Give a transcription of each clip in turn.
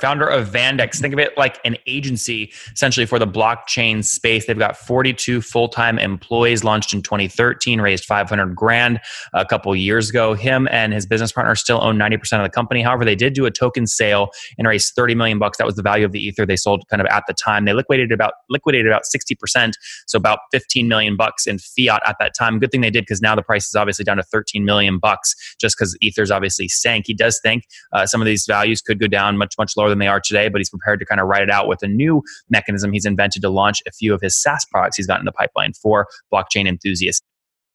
founder of Vanbex. Think of it like an agency essentially for the blockchain space. They've got 42 full-time employees, launched in 2013, raised 500 grand a couple years ago. Him and his business partner still own 90% of the company. However, they did do a token sale and raised 30 million bucks. That was the value of the ether they sold kind of at the time. They liquidated about liquidated about 60%, so about 15 million bucks in fiat at that time. Good thing they did because now the price is obviously down to 13 million bucks just because ether's obviously sank. He does think uh, some of these values could go down much much lower than they are today, but he's prepared to kind of write it out with a new mechanism he's invented to launch a few of his SaaS products he's got in the pipeline for blockchain enthusiasts.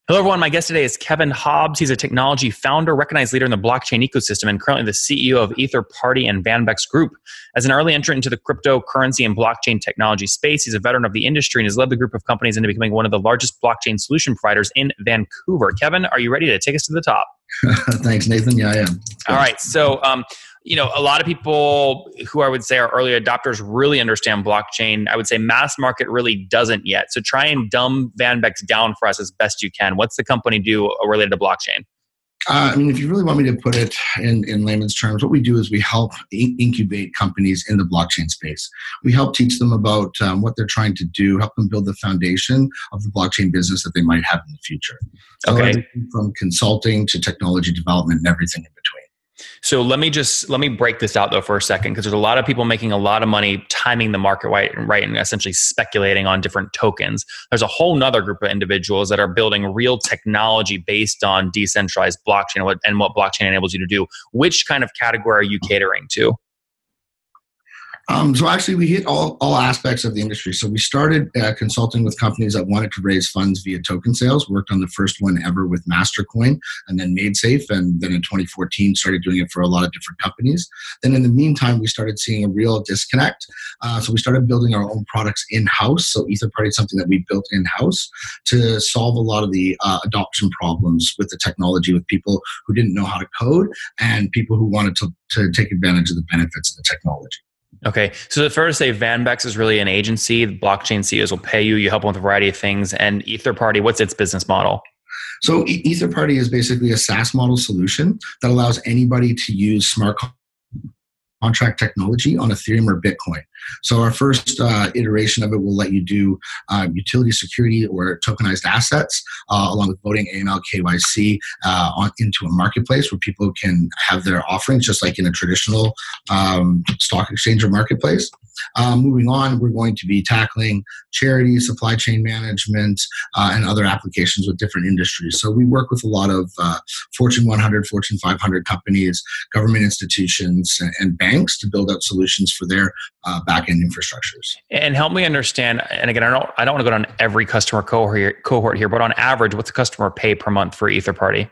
Hello, everyone. My guest today is Kevin Hobbs. He's a technology founder, recognized leader in the blockchain ecosystem, and currently the CEO of Ether Party and Vanbex Group. As an early entrant into the cryptocurrency and blockchain technology space, he's a veteran of the industry and has led the group of companies into becoming one of the largest blockchain solution providers in Vancouver. Kevin, are you ready to take us to the top? Thanks, Nathan. Yeah, I am. All right. So, um, you know, a lot of people who I would say are early adopters really understand blockchain. I would say mass market really doesn't yet. So try and dumb Vanbex down for us as best you can. What's the company do related to blockchain? Uh, I mean, if you really want me to put it in, in layman's terms, what we do is we help in- incubate companies in the blockchain space. We help teach them about um, what they're trying to do, help them build the foundation of the blockchain business that they might have in the future. So okay. From consulting to technology development and everything in between. So let me just let me break this out though for a second because there's a lot of people making a lot of money timing the market right, and right and essentially speculating on different tokens. There's a whole nother group of individuals that are building real technology based on decentralized blockchain and what blockchain enables you to do. Which kind of category are you catering to? Um, so actually, we hit all, all aspects of the industry. So we started uh, consulting with companies that wanted to raise funds via token sales. Worked on the first one ever with Mastercoin, and then MaidSafe, and then in 2014 started doing it for a lot of different companies. Then in the meantime, we started seeing a real disconnect. Uh, so we started building our own products in house. So EtherParty is something that we built in house to solve a lot of the uh, adoption problems with the technology with people who didn't know how to code and people who wanted to, to take advantage of the benefits of the technology. Okay, so fair to say Vanbex is really an agency. The blockchain CEOs will pay you. You help them with a variety of things. And Ether Party, what's its business model? So Ether Party is basically a SaaS model solution that allows anybody to use smart contract technology on Ethereum or Bitcoin. So our first uh, iteration of it will let you do uh, utility security or tokenized assets uh, along with voting AML KYC uh, on, into a marketplace where people can have their offerings just like in a traditional um, stock exchange or marketplace. Um, moving on, we're going to be tackling charity, supply chain management, uh, and other applications with different industries. So we work with a lot of uh, Fortune 100, Fortune 500 companies, government institutions, and, and banks to build out solutions for their uh, backend infrastructures. And help me understand. And again, I don't I don't want to go down every customer cohort here, cohort here, but on average, what's a customer pay per month for Ether Party?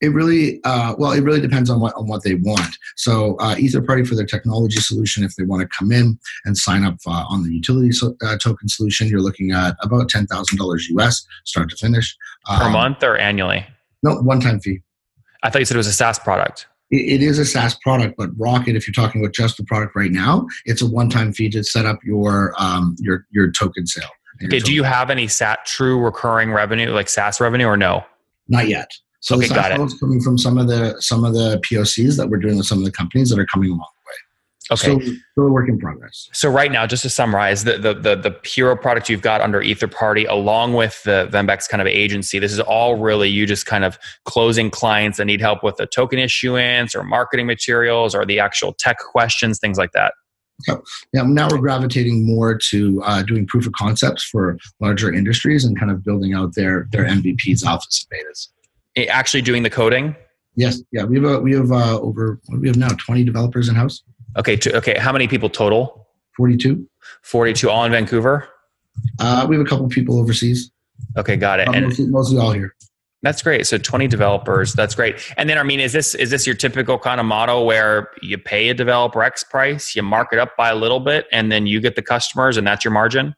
It really, uh, well, it really depends on what on what they want. So, uh, Ether Party for their technology solution, if they want to come in and sign up uh, on the utility so, uh, token solution, you're looking at about ten thousand dollars US, start to finish, per um, month or annually. No, one time fee. I thought you said it was a SaaS product it is a SaaS product, but Rocket, if you're talking about just the product right now, it's a one-time fee to set up your um, your your token sale. Okay. Do you have any SAT true recurring revenue, like SaaS revenue, or no? Not yet. So okay, the SaaS got coming from some of the some of the POCs that we're doing with some of the companies that are coming along. Okay. Still, still, a work in progress. So right now, just to summarize, the, the the the hero product you've got under Ether Party, along with the Vanbex kind of agency, this is all really you just kind of closing clients that need help with the token issuance or marketing materials or the actual tech questions, things like that. Yeah, now we're gravitating more to uh, doing proof of concepts for larger industries and kind of building out their their MVPs, alphas, and betas. Actually, doing the coding. Yes, yeah, we have a, we have uh, over we have now twenty developers in house. Okay. To, okay. How many people total? 42. 42 all in Vancouver? Uh, we have a couple people overseas. Okay. Got it. Uh, and mostly, mostly all here. That's great. So 20 developers. That's great. And then, I mean, is this, is this your typical kind of model where you pay a developer X price, you mark it up by a little bit, and then you get the customers and that's your margin?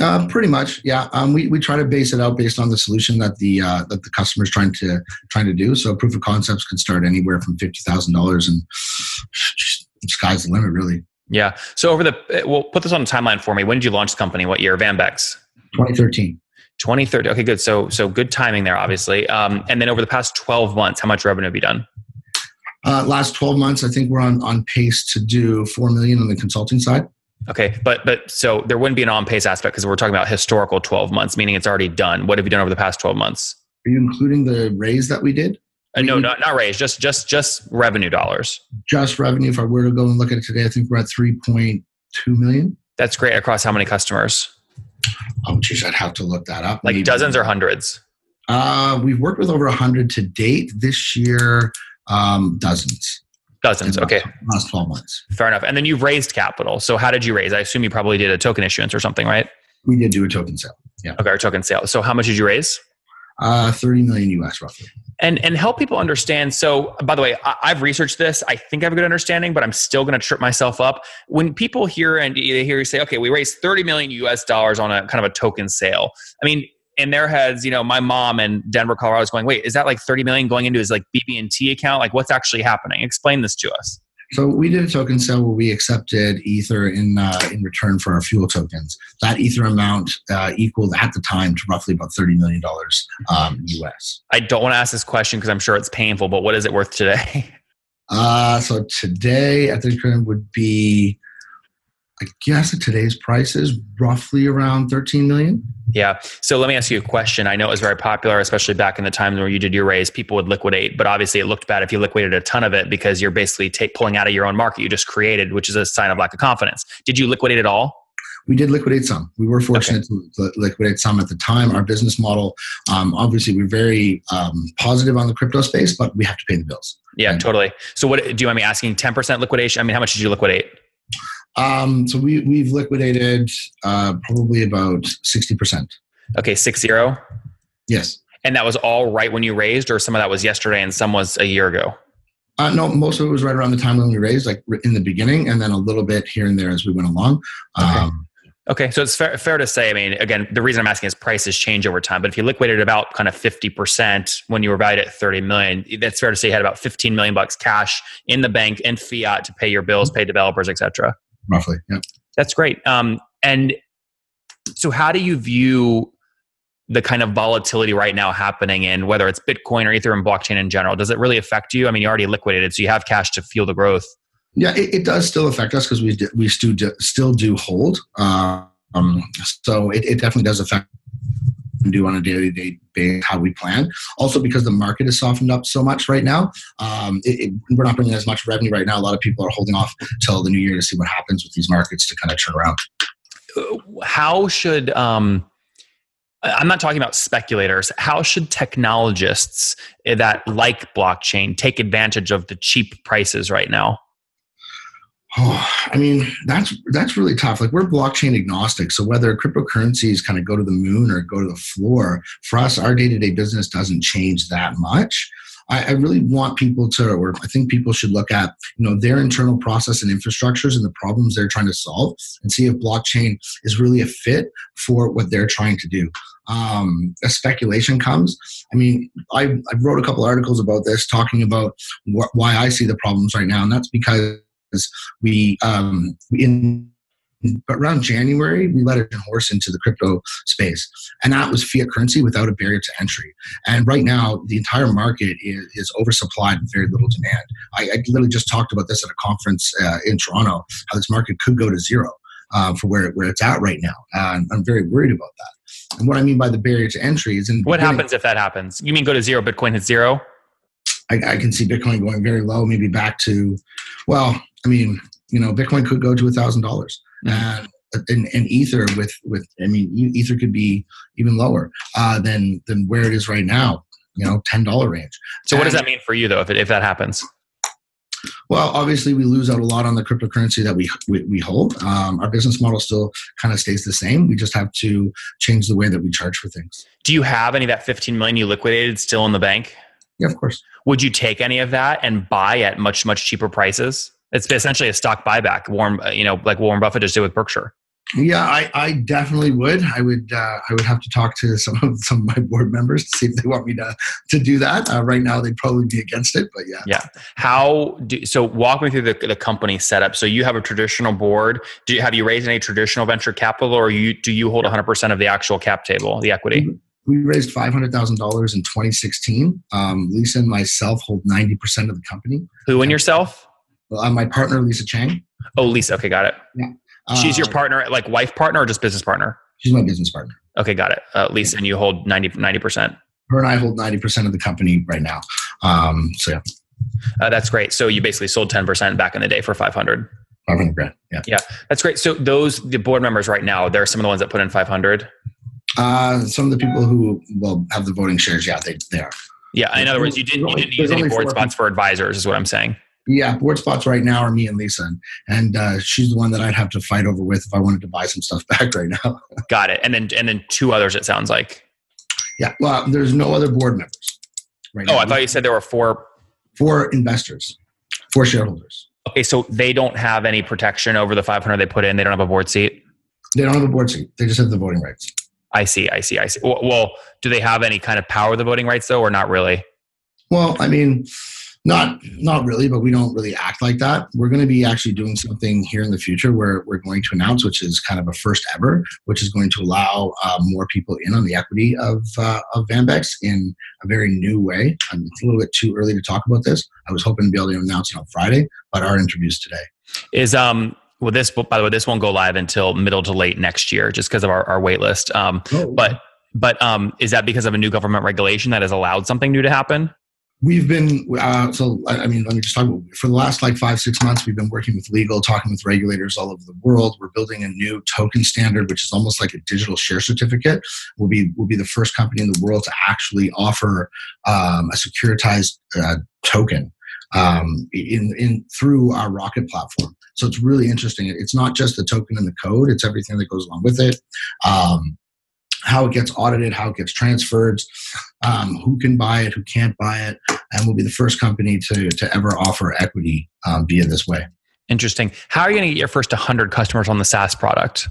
Uh, pretty much, yeah. Um, we, we try to base it out based on the solution that the uh, that the customer is trying to trying to do. So proof of concepts could start anywhere from fifty thousand dollars and sky's the limit, really. Yeah. So over the, well, put this on a timeline for me. When did you launch the company? What year? Vanbex. 2013. 2013. Okay, good. So, so good timing there, obviously. Um, and then over the past 12 months, how much revenue have you done? Uh, last 12 months, I think we're on, on pace to do 4 million on the consulting side. Okay, but but so there wouldn't be an on pace aspect because we're talking about historical 12 months, meaning it's already done. What have you done over the past 12 months? Are you including the raise that we did? Uh, no, not not raise, just just just revenue dollars. Just revenue. If I were to go and look at it today, I think we're at 3.2 million. That's great. Across how many customers? Oh, geez, I'd have to look that up. Like Maybe. dozens or hundreds? Uh, we've worked with over 100 to date. This year, um, dozens. Dozens. Okay. Last 12 months. Fair enough. And then you've raised capital. So how did you raise? I assume you probably did a token issuance or something, right? We did do a token sale. Yeah. Okay, a token sale. So how much did you raise? Uh, 30 million US roughly. And and help people understand. So, by the way, I, have researched this. I think I have a good understanding, but I'm still going to trip myself up. When people hear and they hear you say, "Okay, we raised 30 million US dollars on a kind of a token sale," I mean, in their heads, you know, my mom in Denver, Colorado is going, wait, is that like 30 million going into his like BB&T account? Like what's actually happening? Explain this to us. So we did a token sale where we accepted Ether in uh, in return for our fuel tokens. That Ether amount uh, equaled at the time to roughly about thirty million dollars um, US. I don't want to ask this question because I'm sure it's painful, but what is it worth today? Uh, so today, I think it would be I guess at today's prices, roughly around 13 million. Yeah. So let me ask you a question. I know it was very popular, especially back in the times where you did your raise. People would liquidate, but obviously it looked bad if you liquidated a ton of it because you're basically take, pulling out of your own market you just created, which is a sign of lack of confidence. Did you liquidate at all? We did liquidate some. We were fortunate okay. to liquidate some at the time. Our business model, um, obviously, we're very um, positive on the crypto space, but we have to pay the bills. Yeah, and, totally. So, what do you want me asking? Ten percent liquidation? I mean, how much did you liquidate? Um, so we we've liquidated uh, probably about sixty percent. Okay, six zero. Yes. And that was all right when you raised, or some of that was yesterday and some was a year ago. Uh, no, most of it was right around the time when we raised, like in the beginning, and then a little bit here and there as we went along. Okay. Um, okay, so it's fair, fair to say. I mean, again, the reason I'm asking is prices change over time. But if you liquidated about kind of 50% when you were valued at 30 million, that's fair to say you had about 15 million bucks cash in the bank and fiat to pay your bills, pay developers, etc roughly. Yeah. That's great. Um, and so, how do you view the kind of volatility right now happening in whether it's Bitcoin or Ethereum blockchain in general? Does it really affect you? I mean, you already liquidated, so you have cash to fuel the growth. Yeah, it, it does still affect us because we we still do, still do hold. Um, so it, it definitely does affect do on a daily day basis how we plan. Also, because the market has softened up so much right now, um, it, it, we're not bringing as much revenue right now. A lot of people are holding off till the new year to see what happens with these markets to kind of turn around. How should um, I'm not talking about speculators. How should technologists that like blockchain take advantage of the cheap prices right now? Oh, I mean, that's that's really tough. Like we're blockchain agnostic, so whether cryptocurrencies kind of go to the moon or go to the floor, for us, our day to day business doesn't change that much. I, I, really want people to, or I think people should look at, you know, their internal process and infrastructures and the problems they're trying to solve, and see if blockchain is really a fit for what they're trying to do. Um, speculation comes, I mean, I, I wrote a couple articles about this, talking about wh- why I see the problems right now, and that's because we um, in but around January, we let a horse into the crypto space, and that was fiat currency without a barrier to entry. And right now, the entire market is, is oversupplied with very little demand. I, I, literally just talked about this at a conference uh, in Toronto, how this market could go to zero uh, for where, where it's at right now. And I'm very worried about that. And what I mean by the barrier to entry is in what happens if that happens? You mean go to zero? Bitcoin hits zero? I, I can see Bitcoin going very low, maybe back to, well, I mean, you know, Bitcoin could go to a thousand dollars, mm-hmm. and and Ether with with I mean, Ether could be even lower uh, than than where it is right now. You know, ten dollar range. So, and, what does that mean for you, though, if it, if that happens? Well, obviously, we lose out a lot on the cryptocurrency that we we, we hold. Um, our business model still kind of stays the same. We just have to change the way that we charge for things. Do you have any of that 15 million you liquidated still in the bank? Yeah, of course. Would you take any of that and buy at much much cheaper prices? It's essentially a stock buyback. Warren, uh, you know, like Warren Buffett just did with Berkshire. Yeah, I, I definitely would. I would uh, I would have to talk to some of some of my board members to see if they want me to to do that. Uh, right now, they'd probably be against it, but yeah. Yeah. How do so? Walk me through the, the company setup. So you have a traditional board. Do you have you raised any traditional venture capital, or you do you hold 100 percent of the actual cap table, the equity? We raised five hundred thousand dollars in 2016. Um, Lisa and myself hold 90 percent of the company. Who and yourself? Uh, my partner, Lisa Cheng. Oh, Lisa. Okay, got it. Yeah. She's your Uh, partner, like wife partner or just business partner? She's my business partner. Okay, got it. Uh, Lisa, and you hold 90 percent. Her and I hold 90 percent of the company right now. Um, so yeah, Uh, that's great. So you basically sold 10 percent back in the day for 500. 500 grand. Yeah. Yeah. That's great. So those the board members right now, they're some of the ones that put in 500. Uh, some of the people who will have the voting shares, yeah, they, they are. Yeah. In other words, you didn't you didn't use any board spots for advisors, is what I'm saying. Yeah, board spots right now are me and Lisa, and, uh, she's the one that I'd have to fight over with if I wanted to buy some stuff back right now. Got it. And then and then two others. It sounds like. yeah, well, there's no other board members right Oh, now. I thought you said there were four. four investors, four shareholders. Okay, so they don't have any protection over the 500 they put in. They don't have a board seat. They don't have a board seat; they just have the voting rights. I see. I see. I see. Well, well, do they have any kind of power of the voting rights though, or not really? Well, I mean, not not really, but we don't really act like that. We're going to be actually doing something here in the future where we're going to announce, which is kind of a first ever, which is going to allow uh, more people in on the equity of uh, of Vanbex in a very new way. Um, it's a little bit too early to talk about this. I was hoping to be able to announce it on Friday, but our interviews today. Is um well this by the way this won't go live until middle to late next year just because of our, our wait list. Um, but but um is that because of a new government regulation that has allowed something new to happen? We've been uh, so. I mean, let me just talk about for the last like five six months. We've been working with legal, talking with regulators all over the world. We're building a new token standard, which is almost like a digital share certificate. We'll be we'll be the first company in the world to actually offer um, a securitized uh, token um, in in through our Rocket platform. So it's really interesting. It's not just the token and the code; it's everything that goes along with it. Um, how it gets audited, how it gets transferred, um, who can buy it, who can't buy it, and we'll be the first company to to ever offer equity um, via this way. Interesting. How are you going to get your first 100 customers on the SaaS product?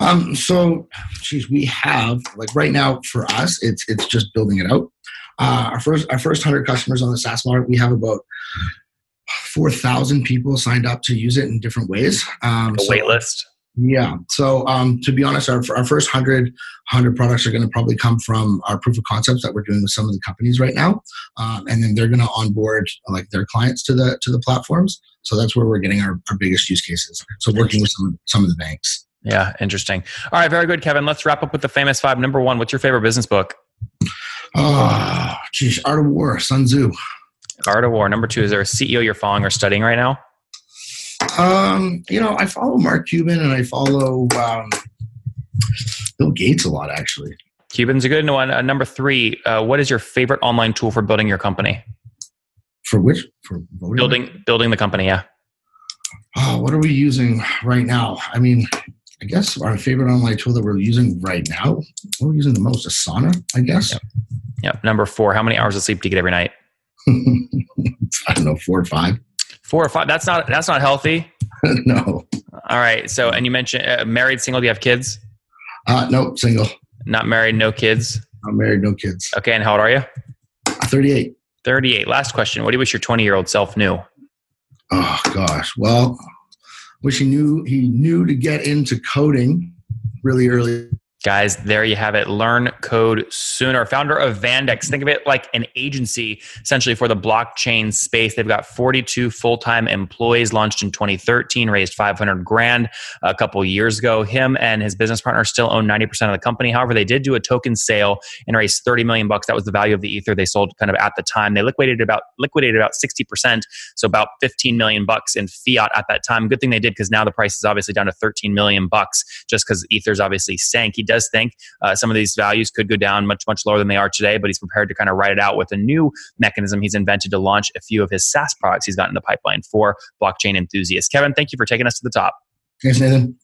Um, so, geez, we have like right now for us, it's it's just building it out. Uh, our first our first hundred customers on the SaaS market, we have about four thousand people signed up to use it in different ways. Um, The so- wait list. Yeah. So um, to be honest, our, our first 100, 100 products are going to probably come from our proof of concepts that we're doing with some of the companies right now, um, and then they're going to onboard like their clients to the to the platforms. So that's where we're getting our, our biggest use cases. So working with some some of the banks. Yeah, interesting. All right, very good, Kevin. Let's wrap up with the famous five. Number one, what's your favorite business book? Oh, geez, Art of War, Sun Tzu. Art of War. Number two, is there a CEO you're following or studying right now? Um, you know, I follow Mark Cuban and I follow um, Bill Gates a lot, actually. Cuban's a good one. Uh, number three, uh, what is your favorite online tool for building your company? For which? For? Building building the company, yeah. Oh, what are we using right now? I mean, I guess our favorite online tool that we're using right now, we're using the most, Asana, I guess. Yeah. Number four, how many hours of sleep do you get every night? I don't know, four or five. Four or five. That's not that's not healthy. no, All right. So, and you mentioned uh, married, single. Do you have kids? uh, no, single. Not married, no kids. I'm married, no kids. Okay. And how old are you? 38. 38. Last question. What do you wish your 20 year old self knew? Oh gosh. Well, wish he knew he knew to get into coding really early. Guys, there you have it. Learn code sooner. Founder of Vanbex. Think of it like an agency essentially for the blockchain space. They've got 42 full time employees, launched in 2013, raised 500 grand a couple years ago. Him and his business partner still own 90% of the company. However, they did do a token sale and raised 30 million bucks. That was the value of the ether they sold kind of at the time. They liquidated about liquidated about 60%, so about 15 million bucks in fiat at that time. Good thing they did because now the price is obviously down to 13 million bucks just because ether's obviously sank. He does think uh, some of these values could go down much much lower than they are today, but he's prepared to kind of ride it out with a new mechanism he's invented to launch a few of his SaaS products he's got in the pipeline for blockchain enthusiasts. Kevin, thank you for taking us to the top. Thanks, Nathan.